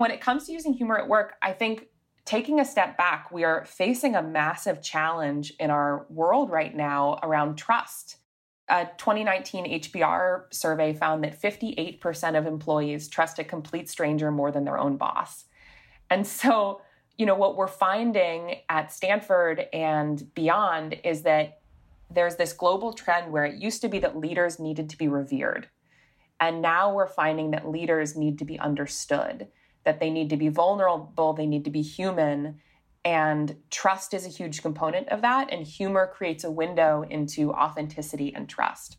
When it comes to using humor at work, I think taking a step back, we are facing a massive challenge in our world right now around trust. A 2019 HBR survey found that 58% of employees trust a complete stranger more than their own boss. And so, you know, what we're finding at Stanford and beyond is that there's this global trend where it used to be that leaders needed to be revered. And now we're finding that leaders need to be understood that they need to be vulnerable, they need to be human. And trust is a huge component of that. And humor creates a window into authenticity and trust.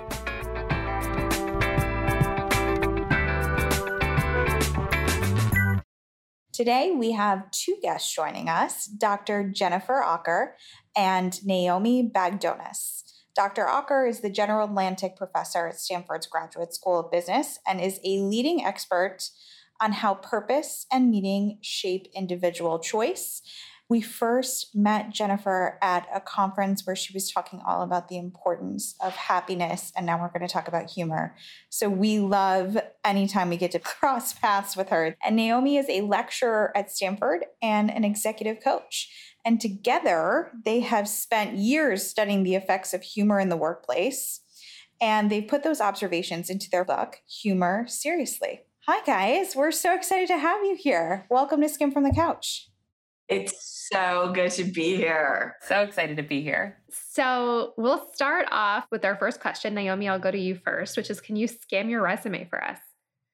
Today, we have two guests joining us Dr. Jennifer Aaker and Naomi Bagdonas. Dr. Aaker is the General Atlantic Professor at Stanford's Graduate School of Business and is a leading expert on how purpose and meaning shape individual choice we first met Jennifer at a conference where she was talking all about the importance of happiness, and now we're going to talk about humor. So we love anytime we get to cross paths with her. And Naomi is a lecturer at Stanford and an executive coach. And together, they have spent years studying the effects of humor in the workplace. And they've put those observations into their book, Humor Seriously. Hi, guys. We're so excited to have you here. Welcome to Skim from the Couch. It's so good to be here. So excited to be here. So, we'll start off with our first question. Naomi, I'll go to you first, which is can you skim your resume for us?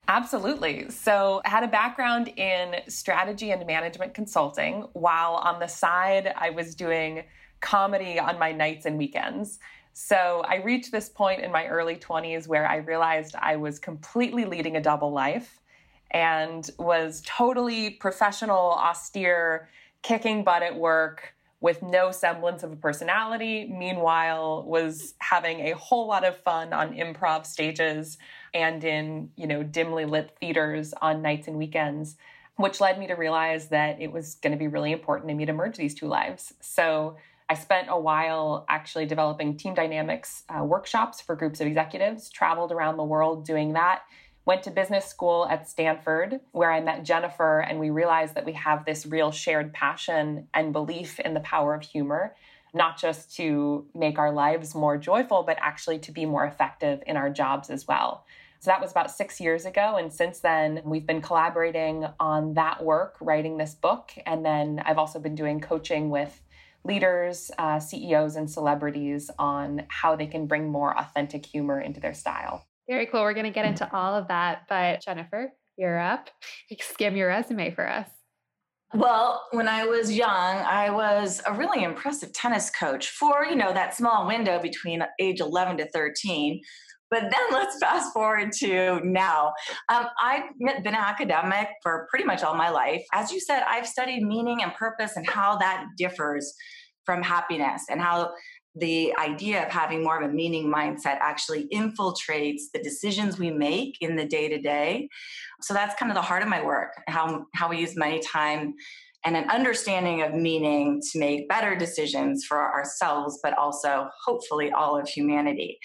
Absolutely. So, I had a background in strategy and management consulting, while on the side, I was doing comedy on my nights and weekends. So, I reached this point in my early 20s where I realized I was completely leading a double life and was totally professional, austere, kicking butt at work with no semblance of a personality. Meanwhile, was having a whole lot of fun on improv stages and in, you know, dimly lit theaters on nights and weekends, which led me to realize that it was going to be really important to me to merge these two lives. So I spent a while actually developing team dynamics uh, workshops for groups of executives, traveled around the world doing that went to business school at Stanford, where I met Jennifer, and we realized that we have this real shared passion and belief in the power of humor, not just to make our lives more joyful, but actually to be more effective in our jobs as well. So that was about six years ago. And since then, we've been collaborating on that work, writing this book. And then I've also been doing coaching with leaders, uh, CEOs, and celebrities on how they can bring more authentic humor into their style. Very cool. We're going to get into all of that. But Jennifer, you're up. Skim your resume for us. Well, when I was young, I was a really impressive tennis coach for, you know, that small window between age 11 to 13. But then let's fast forward to now. Um, I've been an academic for pretty much all my life. As you said, I've studied meaning and purpose and how that differs from happiness and how the idea of having more of a meaning mindset actually infiltrates the decisions we make in the day to day. So that's kind of the heart of my work, how, how we use money, time, and an understanding of meaning to make better decisions for ourselves, but also hopefully all of humanity.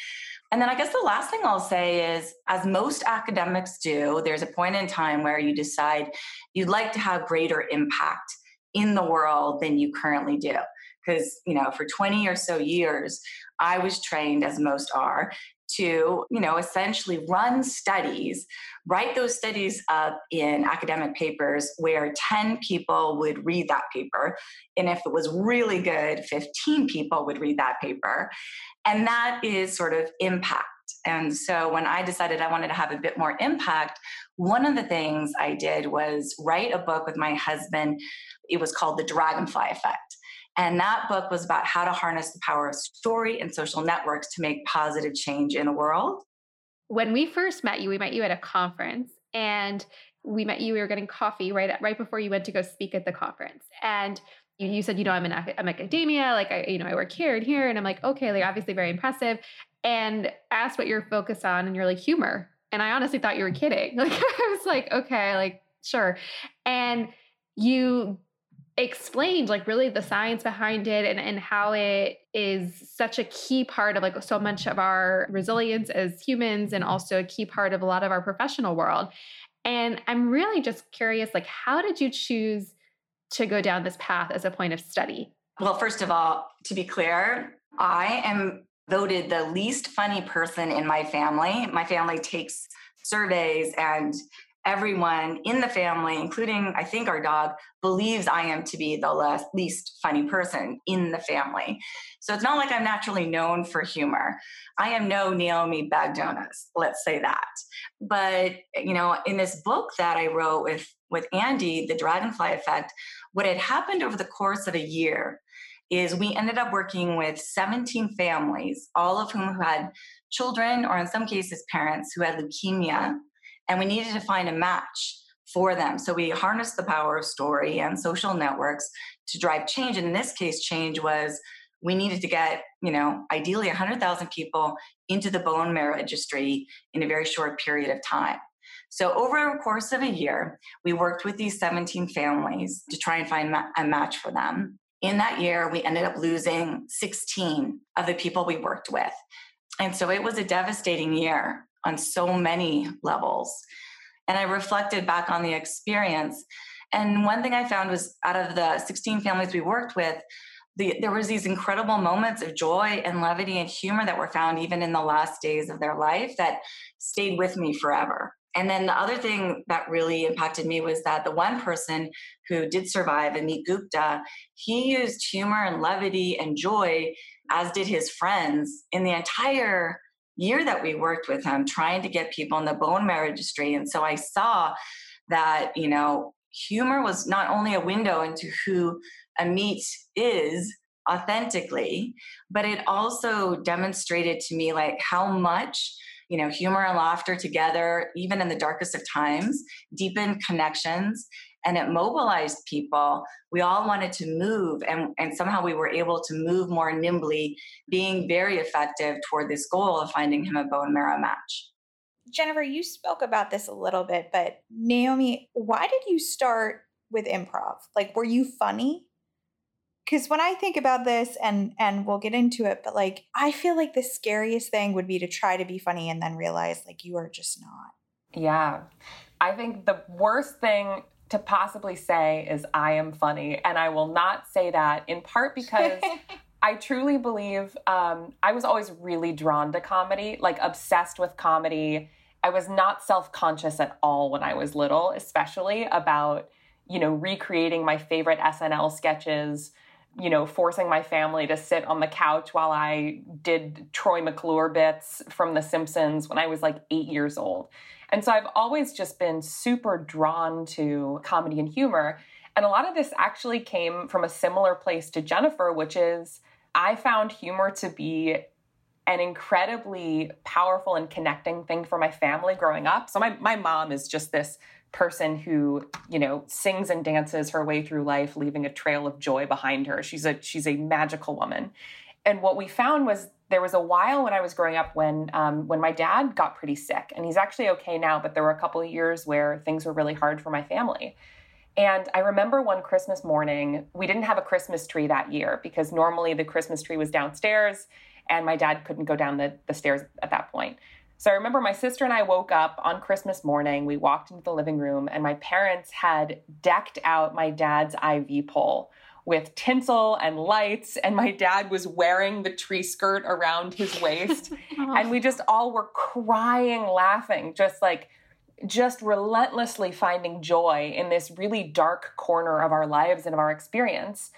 And then I guess the last thing I'll say is, as most academics do, there's a point in time where you decide you'd like to have greater impact in the world than you currently do because you know for 20 or so years i was trained as most are to you know essentially run studies write those studies up in academic papers where 10 people would read that paper and if it was really good 15 people would read that paper and that is sort of impact and so when I decided I wanted to have a bit more impact, one of the things I did was write a book with my husband. It was called The Dragonfly Effect. And that book was about how to harness the power of story and social networks to make positive change in the world. When we first met you, we met you at a conference and we met you, we were getting coffee right, right before you went to go speak at the conference. And you said, you know, I'm in I'm academia, like I, you know, I work here and here. And I'm like, okay, like obviously very impressive. And asked what you're focused on, and you're like, humor. And I honestly thought you were kidding. Like I was like, okay, like sure. And you explained like really the science behind it and, and how it is such a key part of like so much of our resilience as humans and also a key part of a lot of our professional world. And I'm really just curious, like, how did you choose to go down this path as a point of study? Well, first of all, to be clear, I am voted the least funny person in my family. My family takes surveys and everyone in the family, including I think our dog, believes I am to be the less, least funny person in the family. So it's not like I'm naturally known for humor. I am no Naomi Bagdonas, let's say that. But you know, in this book that I wrote with with Andy, The Dragonfly Effect, what had happened over the course of a year is we ended up working with 17 families, all of whom had children, or in some cases, parents who had leukemia, and we needed to find a match for them. So we harnessed the power of story and social networks to drive change. And in this case, change was we needed to get, you know, ideally 100,000 people into the bone marrow registry in a very short period of time. So, over a course of a year, we worked with these 17 families to try and find a match for them. In that year, we ended up losing 16 of the people we worked with. And so it was a devastating year on so many levels. And I reflected back on the experience. And one thing I found was out of the 16 families we worked with, the, there was these incredible moments of joy and levity and humor that were found even in the last days of their life that stayed with me forever. And then the other thing that really impacted me was that the one person who did survive, Amit Gupta, he used humor and levity and joy, as did his friends, in the entire year that we worked with him, trying to get people in the bone marrow registry. And so I saw that, you know, humor was not only a window into who a Amit is authentically, but it also demonstrated to me like how much you know, humor and laughter together, even in the darkest of times, deepened connections and it mobilized people. We all wanted to move, and, and somehow we were able to move more nimbly, being very effective toward this goal of finding him a bone marrow match. Jennifer, you spoke about this a little bit, but Naomi, why did you start with improv? Like, were you funny? because when I think about this and and we'll get into it, but like I feel like the scariest thing would be to try to be funny and then realize like you are just not. Yeah. I think the worst thing to possibly say is I am funny. And I will not say that in part because I truly believe um, I was always really drawn to comedy, like obsessed with comedy. I was not self conscious at all when I was little, especially about, you know, recreating my favorite SNL sketches you know, forcing my family to sit on the couch while I did Troy McClure bits from The Simpsons when I was like eight years old. And so I've always just been super drawn to comedy and humor. And a lot of this actually came from a similar place to Jennifer, which is I found humor to be an incredibly powerful and connecting thing for my family growing up. So my, my mom is just this person who you know sings and dances her way through life leaving a trail of joy behind her she's a she's a magical woman and what we found was there was a while when i was growing up when um, when my dad got pretty sick and he's actually okay now but there were a couple of years where things were really hard for my family and I remember one Christmas morning, we didn't have a Christmas tree that year because normally the Christmas tree was downstairs and my dad couldn't go down the, the stairs at that point. So I remember my sister and I woke up on Christmas morning. We walked into the living room, and my parents had decked out my dad's IV pole with tinsel and lights, and my dad was wearing the tree skirt around his waist. oh. And we just all were crying, laughing, just like, just relentlessly finding joy in this really dark corner of our lives and of our experience.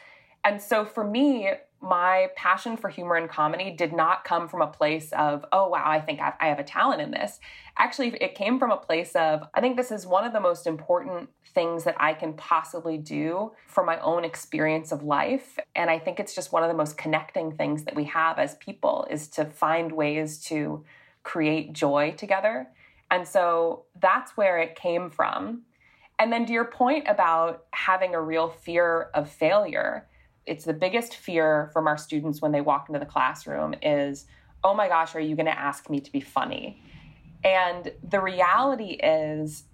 And so for me, my passion for humor and comedy did not come from a place of, oh, wow, I think I have a talent in this. Actually, it came from a place of, I think this is one of the most important things that I can possibly do for my own experience of life. And I think it's just one of the most connecting things that we have as people is to find ways to create joy together. And so that's where it came from. And then to your point about having a real fear of failure, it's the biggest fear from our students when they walk into the classroom is, oh my gosh, are you going to ask me to be funny? And the reality is,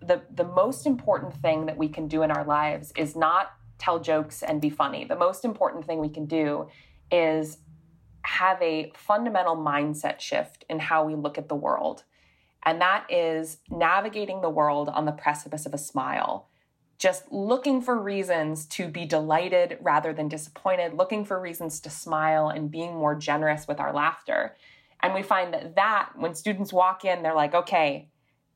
the, the most important thing that we can do in our lives is not tell jokes and be funny. The most important thing we can do is have a fundamental mindset shift in how we look at the world. And that is navigating the world on the precipice of a smile. Just looking for reasons to be delighted rather than disappointed, looking for reasons to smile and being more generous with our laughter. And we find that that when students walk in, they're like, okay,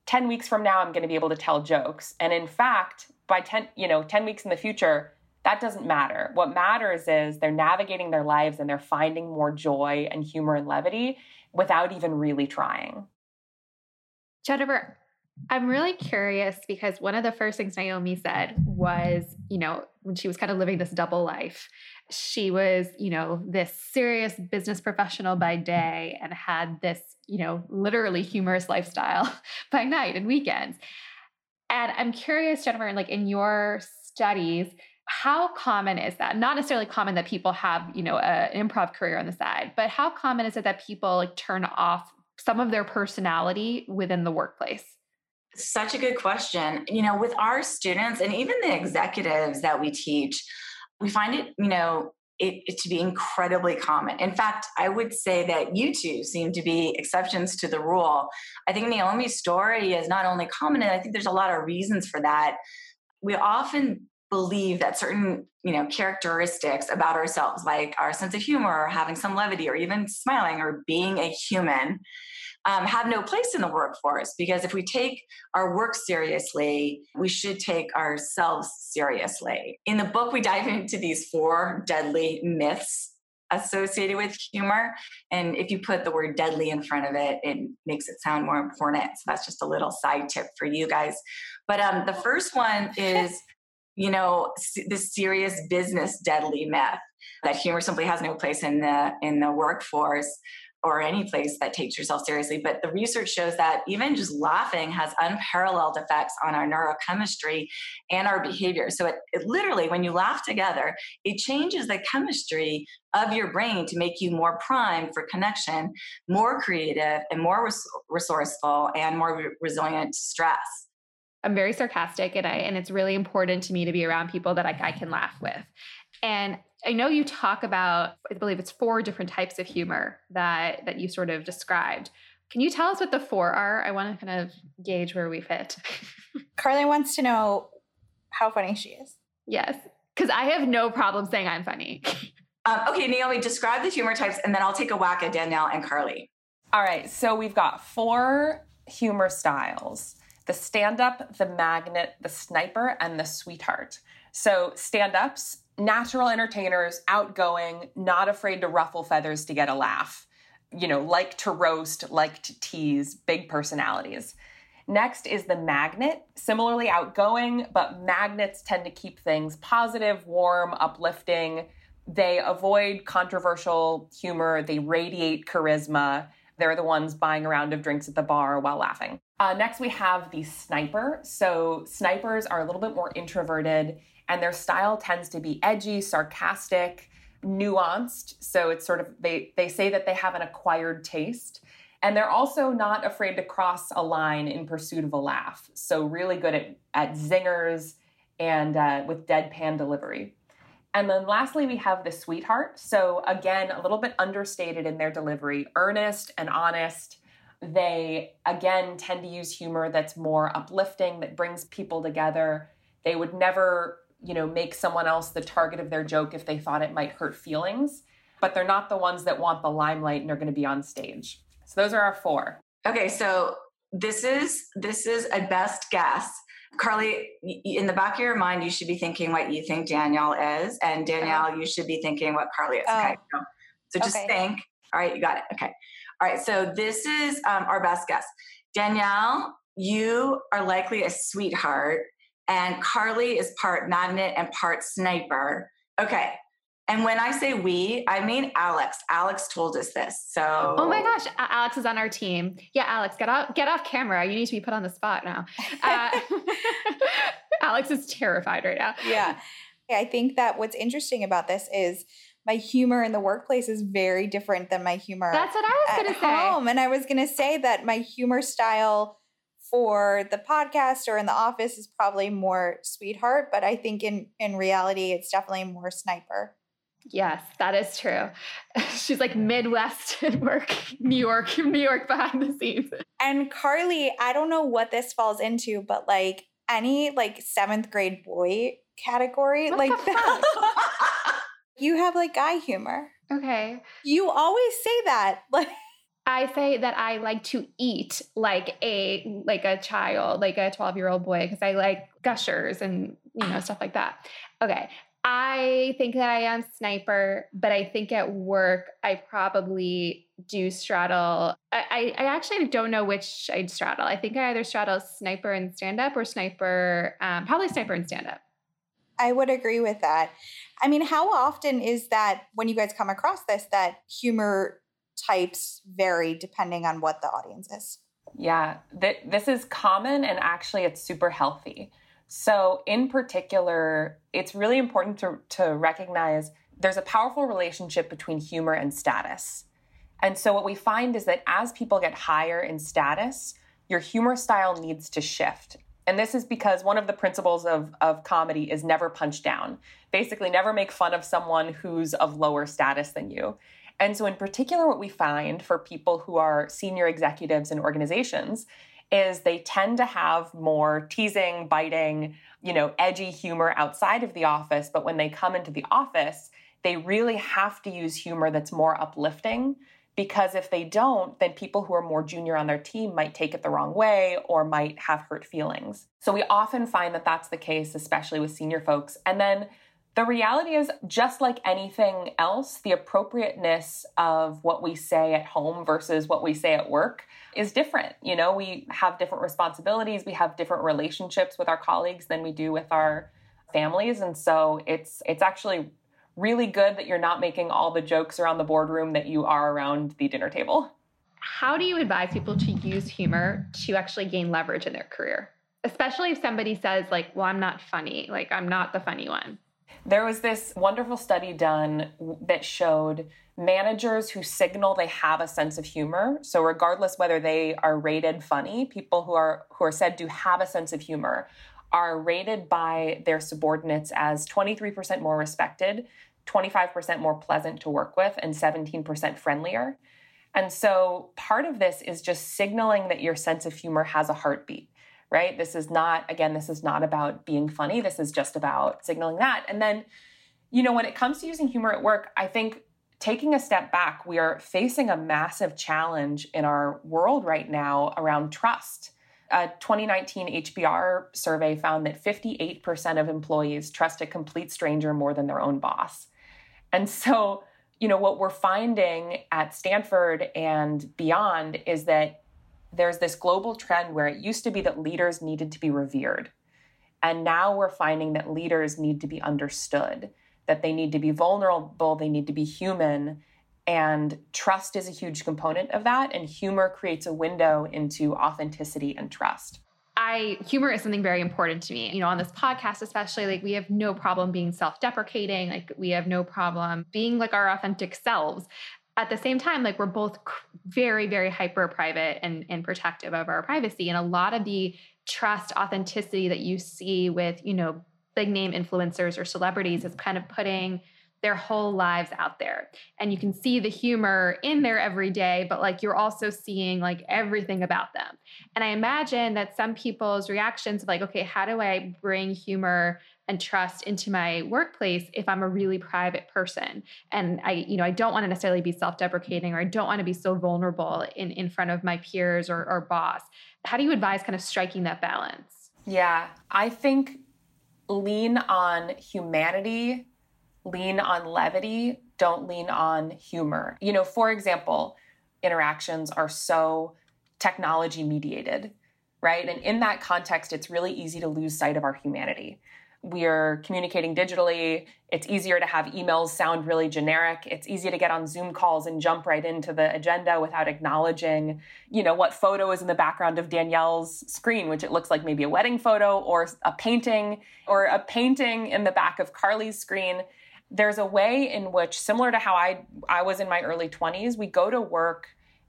10 weeks from now, I'm going to be able to tell jokes. And in fact, by 10, you know, 10 weeks in the future, that doesn't matter. What matters is they're navigating their lives and they're finding more joy and humor and levity without even really trying. Jennifer, I'm really curious because one of the first things Naomi said was, you know, when she was kind of living this double life, she was, you know, this serious business professional by day and had this, you know, literally humorous lifestyle by night and weekends. And I'm curious, Jennifer, like in your studies, how common is that? Not necessarily common that people have, you know, a, an improv career on the side, but how common is it that people like turn off some of their personality within the workplace? Such a good question. You know, with our students and even the executives that we teach, we find it, you know, it, it, to be incredibly common. In fact, I would say that you two seem to be exceptions to the rule. I think Naomi's story is not only common, and I think there's a lot of reasons for that. We often believe that certain you know characteristics about ourselves like our sense of humor or having some levity or even smiling or being a human um, have no place in the workforce because if we take our work seriously, we should take ourselves seriously. In the book, we dive into these four deadly myths associated with humor. And if you put the word deadly in front of it, it makes it sound more important. So that's just a little side tip for you guys. But um, the first one is, you know, this serious business deadly myth that humor simply has no place in the in the workforce or any place that takes yourself seriously. But the research shows that even just laughing has unparalleled effects on our neurochemistry and our behavior. So it, it, literally, when you laugh together, it changes the chemistry of your brain to make you more primed for connection, more creative, and more res- resourceful and more re- resilient to stress. I'm very sarcastic and I and it's really important to me to be around people that I, I can laugh with. And I know you talk about, I believe it's four different types of humor that that you sort of described. Can you tell us what the four are? I want to kind of gauge where we fit. Carly wants to know how funny she is. Yes, because I have no problem saying I'm funny. Um, okay, Naomi, describe the humor types, and then I'll take a whack at Danielle and Carly. All right, so we've got four humor styles the stand up, the magnet, the sniper, and the sweetheart. So, stand ups, natural entertainers, outgoing, not afraid to ruffle feathers to get a laugh, you know, like to roast, like to tease, big personalities. Next is the magnet, similarly outgoing, but magnets tend to keep things positive, warm, uplifting. They avoid controversial humor, they radiate charisma. They're the ones buying a round of drinks at the bar while laughing. Uh, next, we have the sniper. So, snipers are a little bit more introverted and their style tends to be edgy, sarcastic, nuanced. So it's sort of they they say that they have an acquired taste. And they're also not afraid to cross a line in pursuit of a laugh. So really good at, at zingers and uh, with deadpan delivery. And then lastly, we have the sweetheart. So again, a little bit understated in their delivery, earnest and honest. They again tend to use humor that's more uplifting, that brings people together. They would never you know, make someone else the target of their joke if they thought it might hurt feelings, but they're not the ones that want the limelight and are going to be on stage. So those are our four. Okay, so this is this is a best guess. Carly, in the back of your mind, you should be thinking what you think Danielle is, and Danielle, uh-huh. you should be thinking what Carly is. Oh. Okay, so, so just okay. think. All right, you got it. Okay. All right, so this is um, our best guess. Danielle, you are likely a sweetheart and Carly is part magnet and part sniper. Okay. And when I say we, I mean Alex. Alex told us this. So Oh my gosh, Alex is on our team. Yeah, Alex, get off get off camera. You need to be put on the spot now. Uh, Alex is terrified right now. Yeah. I think that what's interesting about this is my humor in the workplace is very different than my humor That's what I was going to say. home. And I was going to say that my humor style for the podcast or in the office is probably more sweetheart, but I think in in reality it's definitely more sniper. Yes, that is true. She's like Midwest at work, New York, New York behind the scenes. And Carly, I don't know what this falls into, but like any like seventh grade boy category, What like the that, you have like guy humor. Okay. You always say that. Like I say that I like to eat like a like a child, like a 12-year-old boy because I like gushers and you know stuff like that. Okay. I think that I am sniper, but I think at work I probably do straddle. I, I, I actually don't know which I'd straddle. I think I either straddle sniper and stand up or sniper, um, probably sniper and stand up. I would agree with that. I mean, how often is that when you guys come across this that humor types vary depending on what the audience is? Yeah, th- this is common and actually it's super healthy. So, in particular, it's really important to, to recognize there's a powerful relationship between humor and status. And so, what we find is that as people get higher in status, your humor style needs to shift. And this is because one of the principles of, of comedy is never punch down. Basically, never make fun of someone who's of lower status than you. And so, in particular, what we find for people who are senior executives in organizations is they tend to have more teasing, biting, you know, edgy humor outside of the office. But when they come into the office, they really have to use humor that's more uplifting because if they don't, then people who are more junior on their team might take it the wrong way or might have hurt feelings. So we often find that that's the case, especially with senior folks. And then the reality is, just like anything else, the appropriateness of what we say at home versus what we say at work is different. You know, we have different responsibilities, we have different relationships with our colleagues than we do with our families. And so it's it's actually really good that you're not making all the jokes around the boardroom that you are around the dinner table. How do you advise people to use humor to actually gain leverage in their career? Especially if somebody says, like, well, I'm not funny, like, I'm not the funny one. There was this wonderful study done that showed managers who signal they have a sense of humor. So regardless whether they are rated funny, people who are who are said to have a sense of humor are rated by their subordinates as 23% more respected, 25% more pleasant to work with, and 17% friendlier. And so part of this is just signaling that your sense of humor has a heartbeat right? This is not, again, this is not about being funny. This is just about signaling that. And then, you know, when it comes to using humor at work, I think taking a step back, we are facing a massive challenge in our world right now around trust. A 2019 HBR survey found that 58% of employees trust a complete stranger more than their own boss. And so, you know, what we're finding at Stanford and beyond is that there's this global trend where it used to be that leaders needed to be revered. And now we're finding that leaders need to be understood, that they need to be vulnerable, they need to be human. And trust is a huge component of that. And humor creates a window into authenticity and trust. I humor is something very important to me. You know, on this podcast, especially, like we have no problem being self-deprecating. Like we have no problem being like our authentic selves at the same time, like we're both very, very hyper private and, and protective of our privacy. And a lot of the trust, authenticity that you see with, you know, big name influencers or celebrities is kind of putting their whole lives out there. And you can see the humor in there every day, but like you're also seeing like everything about them. And I imagine that some people's reactions of like, okay, how do I bring humor and trust into my workplace if I'm a really private person and I you know I don't want to necessarily be self-deprecating or I don't want to be so vulnerable in in front of my peers or, or boss how do you advise kind of striking that balance yeah I think lean on humanity lean on levity don't lean on humor you know for example interactions are so technology mediated right and in that context it's really easy to lose sight of our humanity we're communicating digitally. It's easier to have emails sound really generic. It's easy to get on Zoom calls and jump right into the agenda without acknowledging, you know, what photo is in the background of Danielle's screen, which it looks like maybe a wedding photo or a painting or a painting in the back of Carly's screen. There's a way in which similar to how I I was in my early 20s, we go to work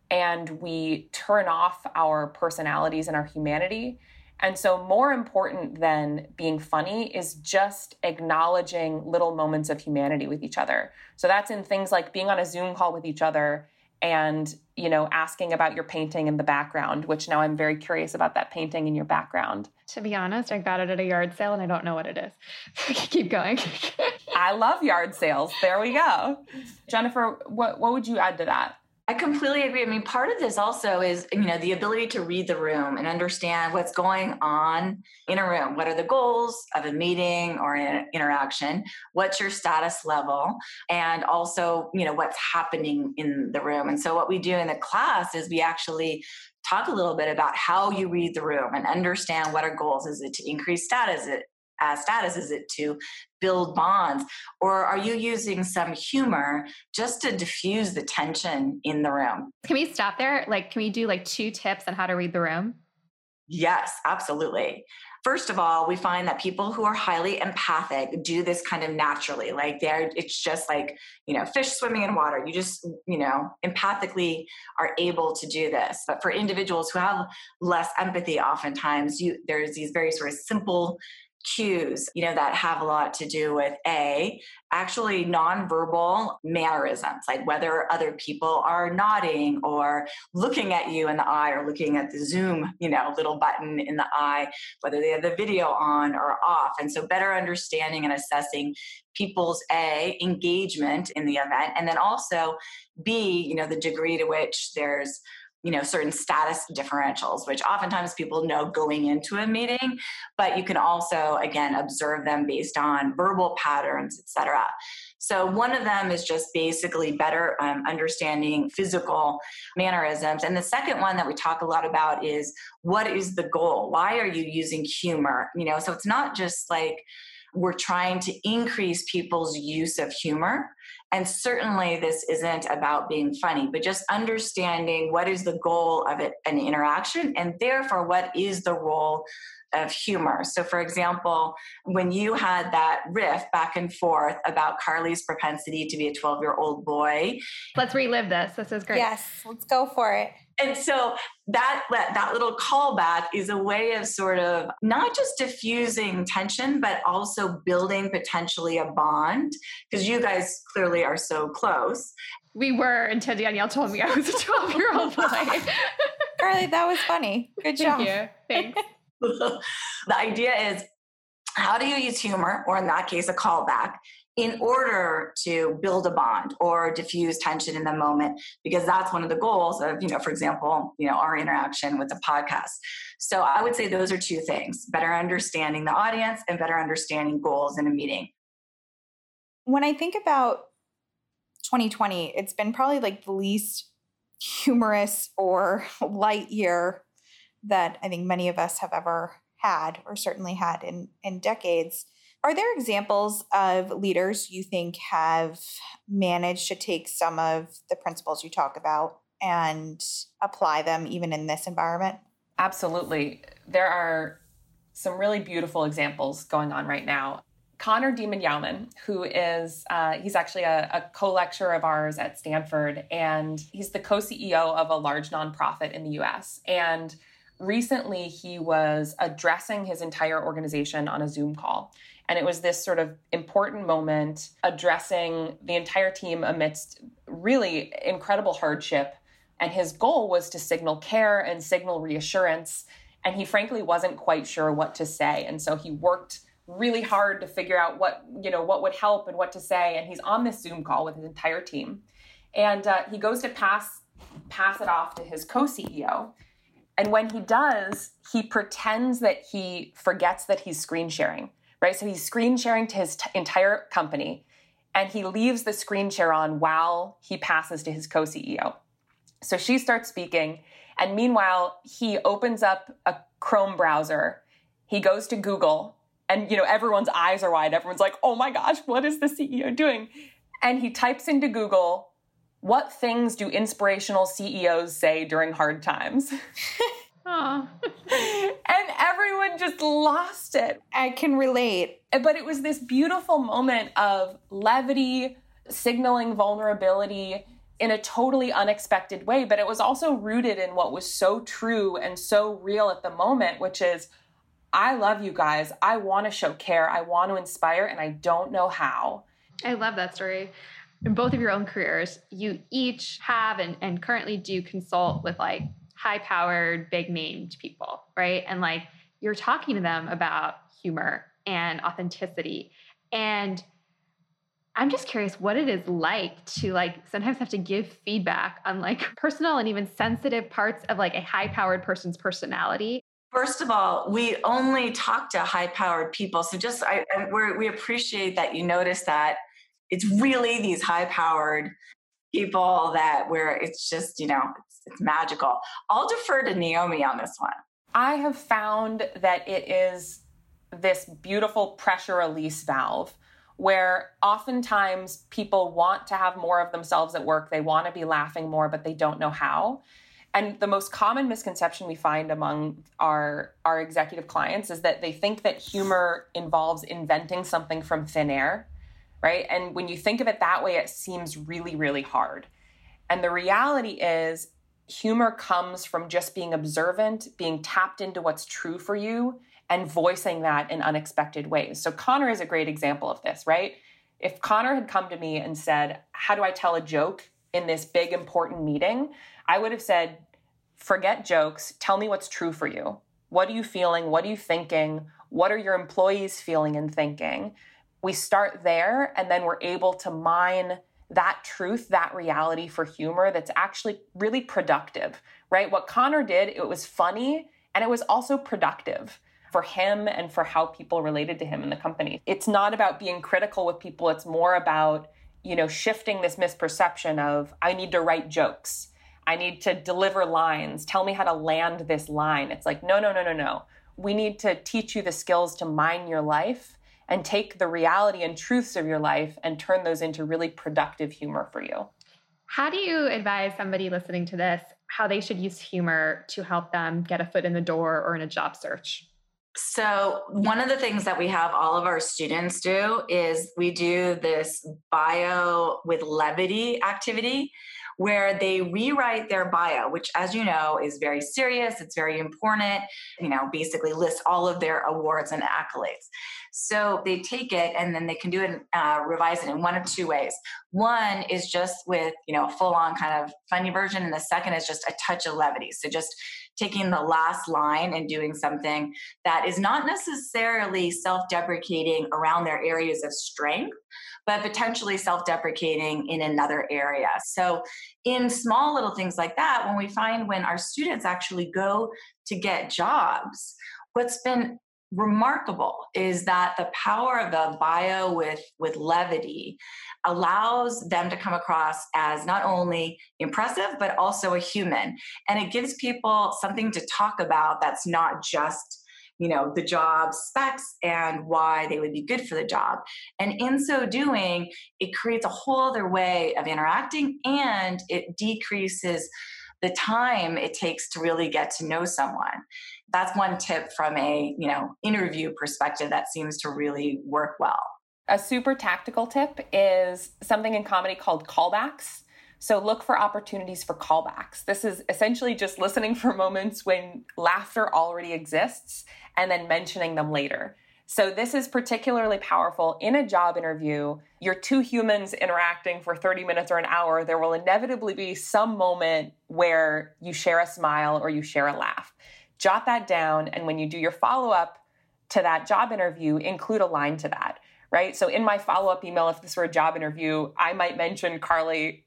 and we turn off our personalities and our humanity. And so, more important than being funny is just acknowledging little moments of humanity with each other. So, that's in things like being on a Zoom call with each other and you know asking about your painting in the background which now i'm very curious about that painting in your background. To be honest i got it at a yard sale and i don't know what it is. Keep going i love yard sales there we go jennifer what, what would you add to that I completely agree. I mean, part of this also is, you know, the ability to read the room and understand what's going on in a room. What are the goals of a meeting or an interaction? What's your status level? And also, you know, what's happening in the room. And so, what we do in the class is we actually talk a little bit about how you read the room and understand what our goals is it to increase status is it uh, status? Is it to build bonds? Or are you using some humor just to diffuse the tension in the room? Can we stop there? Like, can we do like two tips on how to read the room? Yes, absolutely. First of all, we find that people who are highly empathic do this kind of naturally. Like they're, it's just like, you know, fish swimming in water. You just, you know, empathically are able to do this. But for individuals who have less empathy, oftentimes you, there's these very sort of simple cues, you know, that have a lot to do with A, actually nonverbal mannerisms, like whether other people are nodding or looking at you in the eye or looking at the Zoom, you know, little button in the eye, whether they have the video on or off. And so better understanding and assessing people's A, engagement in the event, and then also B, you know, the degree to which there's you know certain status differentials which oftentimes people know going into a meeting but you can also again observe them based on verbal patterns etc so one of them is just basically better um, understanding physical mannerisms. And the second one that we talk a lot about is what is the goal? Why are you using humor? You know so it's not just like we're trying to increase people's use of humor and certainly, this isn't about being funny, but just understanding what is the goal of it, an interaction, and therefore, what is the role of humor. So, for example, when you had that riff back and forth about Carly's propensity to be a 12 year old boy, let's relive this. This is great. Yes, let's go for it. And so that that little callback is a way of sort of not just diffusing tension, but also building potentially a bond because you guys clearly are so close. We were and until Danielle told me I was a 12 year old boy. Carly, that was funny. Good job. Thank you. Thanks. the idea is how do you use humor, or in that case, a callback, in order to build a bond or diffuse tension in the moment because that's one of the goals of you know for example you know our interaction with the podcast so i would say those are two things better understanding the audience and better understanding goals in a meeting when i think about 2020 it's been probably like the least humorous or light year that I think many of us have ever had, or certainly had in, in decades. Are there examples of leaders you think have managed to take some of the principles you talk about and apply them even in this environment? Absolutely. There are some really beautiful examples going on right now. Connor Diemand-Yauman, who is, uh, he's actually a, a co lecturer of ours at Stanford, and he's the co CEO of a large nonprofit in the US. And recently he was addressing his entire organization on a Zoom call. And it was this sort of important moment addressing the entire team amidst really incredible hardship. And his goal was to signal care and signal reassurance. And he frankly wasn't quite sure what to say. And so he worked really hard to figure out what, you know, what would help and what to say. And he's on this Zoom call with his entire team. And uh, he goes to pass pass it off to his co-CEO and when he does, he pretends that he forgets that he's screen sharing, right? So he's screen sharing to his t- entire company and he leaves the screen share on while he passes to his co CEO. So she starts speaking. And meanwhile, he opens up a Chrome browser, he goes to Google, And you know, everyone's eyes are wide. Everyone's like, "Oh my gosh, what is the CEO doing?" And he types into Google, "What things do inspirational CEOs say during hard times?" Oh. and everyone just lost it. I can relate. But it was this beautiful moment of levity, signaling vulnerability in a totally unexpected way. But it was also rooted in what was so true and so real at the moment, which is I love you guys. I want to show care. I want to inspire, and I don't know how. I love that story. In both of your own careers, you each have and, and currently do consult with like high powered, big named people, right? And like you're talking to them about humor and authenticity. And I'm just curious what it is like to like sometimes have to give feedback on like personal and even sensitive parts of like a high powered person's personality. First of all, we only talk to high powered people. So just I, we appreciate that you notice that it's really these high powered people that where it's just you know it's, it's magical. I'll defer to naomi on this one. I have found that it is this beautiful pressure release valve where oftentimes people want to have more of themselves at work. They want to be laughing more but they don't know how. And the most common misconception we find among our our executive clients is that they think that humor involves inventing something from thin air right? And when you think of it that way, it seems really, really hard. And the reality is, humor comes from just being observant, being tapped into what's true for you, and voicing that in unexpected ways. So, Connor is a great example of this, right? If Connor had come to me and said, How do I tell a joke in this big, important meeting? I would have said, Forget jokes. Tell me what's true for you. What are you feeling? What are you thinking? What are your employees feeling and thinking? We start there and then we're able to mine that truth, that reality for humor that's actually really productive, right? What Connor did, it was funny and it was also productive for him and for how people related to him in the company. It's not about being critical with people, it's more about, you know, shifting this misperception of I need to write jokes. I need to deliver lines. Tell me how to land this line. It's like, no, no, no, no, no. We need to teach you the skills to mine your life and take the reality and truths of your life and turn those into really productive humor for you. How do you advise somebody listening to this how they should use humor to help them get a foot in the door or in a job search? So, one of the things that we have all of our students do is we do this bio with levity activity where they rewrite their bio, which, as you know, is very serious, it's very important, you know, basically lists all of their awards and accolades. So they take it and then they can do it, uh, revise it in one of two ways. One is just with, you know, a full on kind of funny version. And the second is just a touch of levity. So just taking the last line and doing something that is not necessarily self deprecating around their areas of strength, but potentially self deprecating in another area. So, in small little things like that, when we find when our students actually go to get jobs, what's been remarkable is that the power of the bio with with levity allows them to come across as not only impressive but also a human. And it gives people something to talk about that's not just you know the job specs and why they would be good for the job. And in so doing it creates a whole other way of interacting and it decreases the time it takes to really get to know someone that's one tip from a you know interview perspective that seems to really work well a super tactical tip is something in comedy called callbacks so look for opportunities for callbacks this is essentially just listening for moments when laughter already exists and then mentioning them later so, this is particularly powerful in a job interview. You're two humans interacting for 30 minutes or an hour. There will inevitably be some moment where you share a smile or you share a laugh jot that down. And when you do your follow up to that job interview, include a line to that, right? So in my follow up email, if this were a job interview, I might mention, Carly,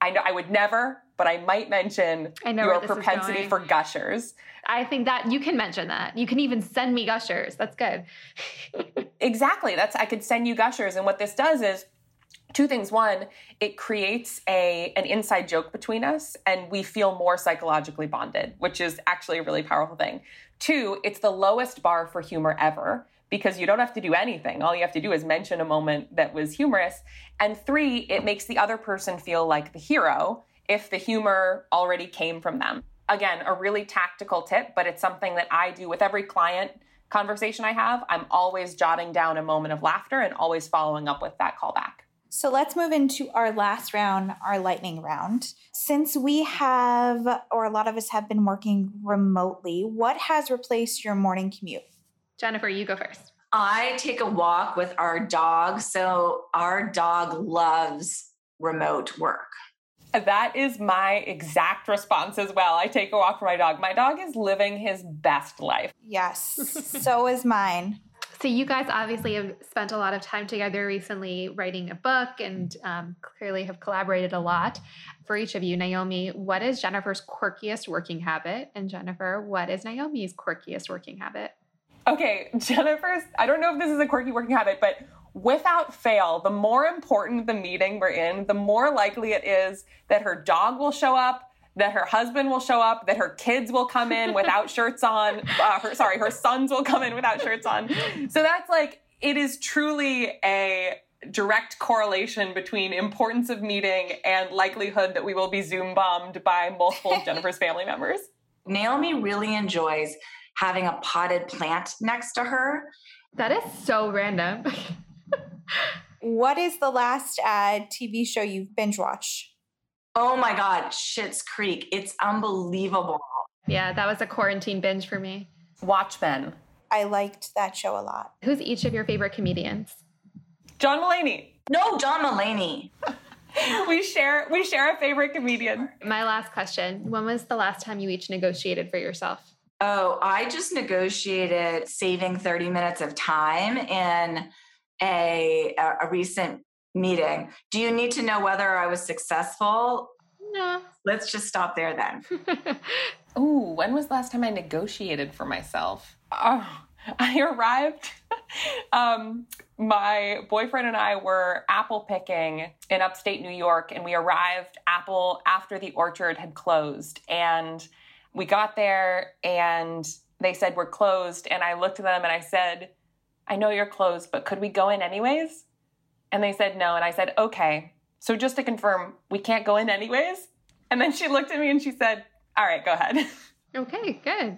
I know I would never, but I might mention I your propensity for gushers. I think that you can mention that. You can even send me gushers. That's good. exactly. That's I could send you gushers. And what this does is two things one it creates a an inside joke between us and we feel more psychologically bonded which is actually a really powerful thing two it's the lowest bar for humor ever because you don't have to do anything. All you have to do is mention a moment that was humorous. And three, it makes the other person feel like the hero if the humor already came from them. Again, a really tactical tip, but it's something that I do with every client conversation I have. I'm always jotting down a moment of laughter and always following up with that callback. So let's move into our last round, our lightning round. Since we have, or a lot of us have been working remotely, what has replaced your morning commute? Jennifer, you go first. I take a walk with our dog. So our dog loves remote work. That is my exact response as well. I take a walk for my dog. My dog is living his best life. Yes, so is mine. So, you guys obviously have spent a lot of time together recently writing a book and um, clearly have collaborated a lot. For each of you, Naomi, what is Jennifer's quirkiest working habit? And Jennifer, what is Naomi's quirkiest working habit? Okay, Jennifer's, I don't know if this is a quirky working habit, but without fail, the more important the meeting we're in, the more likely it is that her dog will show up, that her husband will show up, that her kids will come in without shirts on. Uh, her, sorry, her sons will come in without shirts on. So that's like, it is truly a direct correlation between importance of meeting and likelihood that we will be Zoom bombed by multiple Jennifer's family members. Naomi really enjoys having a potted plant next to her. That is so random. what is the last uh, TV show you've binge watched? Oh my God, Schitt's Creek. It's unbelievable. Yeah, that was a quarantine binge for me. Watchmen. I liked that show a lot. Who's each of your favorite comedians? John Mulaney. No, John Mulaney. we share we share a favorite comedian. My last question. When was the last time you each negotiated for yourself? Oh, I just negotiated saving 30 minutes of time in a, a recent meeting. Do you need to know whether I was successful? No. Let's just stop there then. Ooh, when was the last time I negotiated for myself? Oh, I arrived. um, my boyfriend and I were apple picking in upstate New York, and we arrived apple after the orchard had closed. And we got there, and they said we're closed. And I looked at them and I said, I know you're closed, but could we go in anyways? And they said no. And I said, okay. So just to confirm, we can't go in anyways? And then she looked at me and she said, all right, go ahead. Okay, good.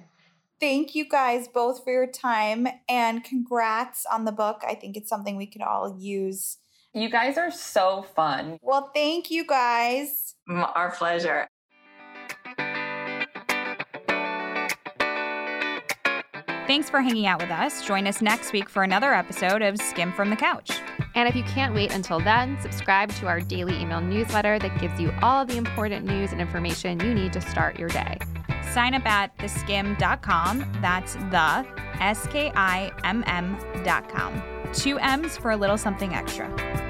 Thank you guys both for your time and congrats on the book. I think it's something we could all use. You guys are so fun. Well, thank you guys. Our pleasure. Thanks for hanging out with us. Join us next week for another episode of Skimm from the Couch. And if you can't wait until then, subscribe to our daily email newsletter that gives you all the important news and information you need to start your day. Sign up at theskimm.com. That's the S K I M M.com. Two M's for a little something extra.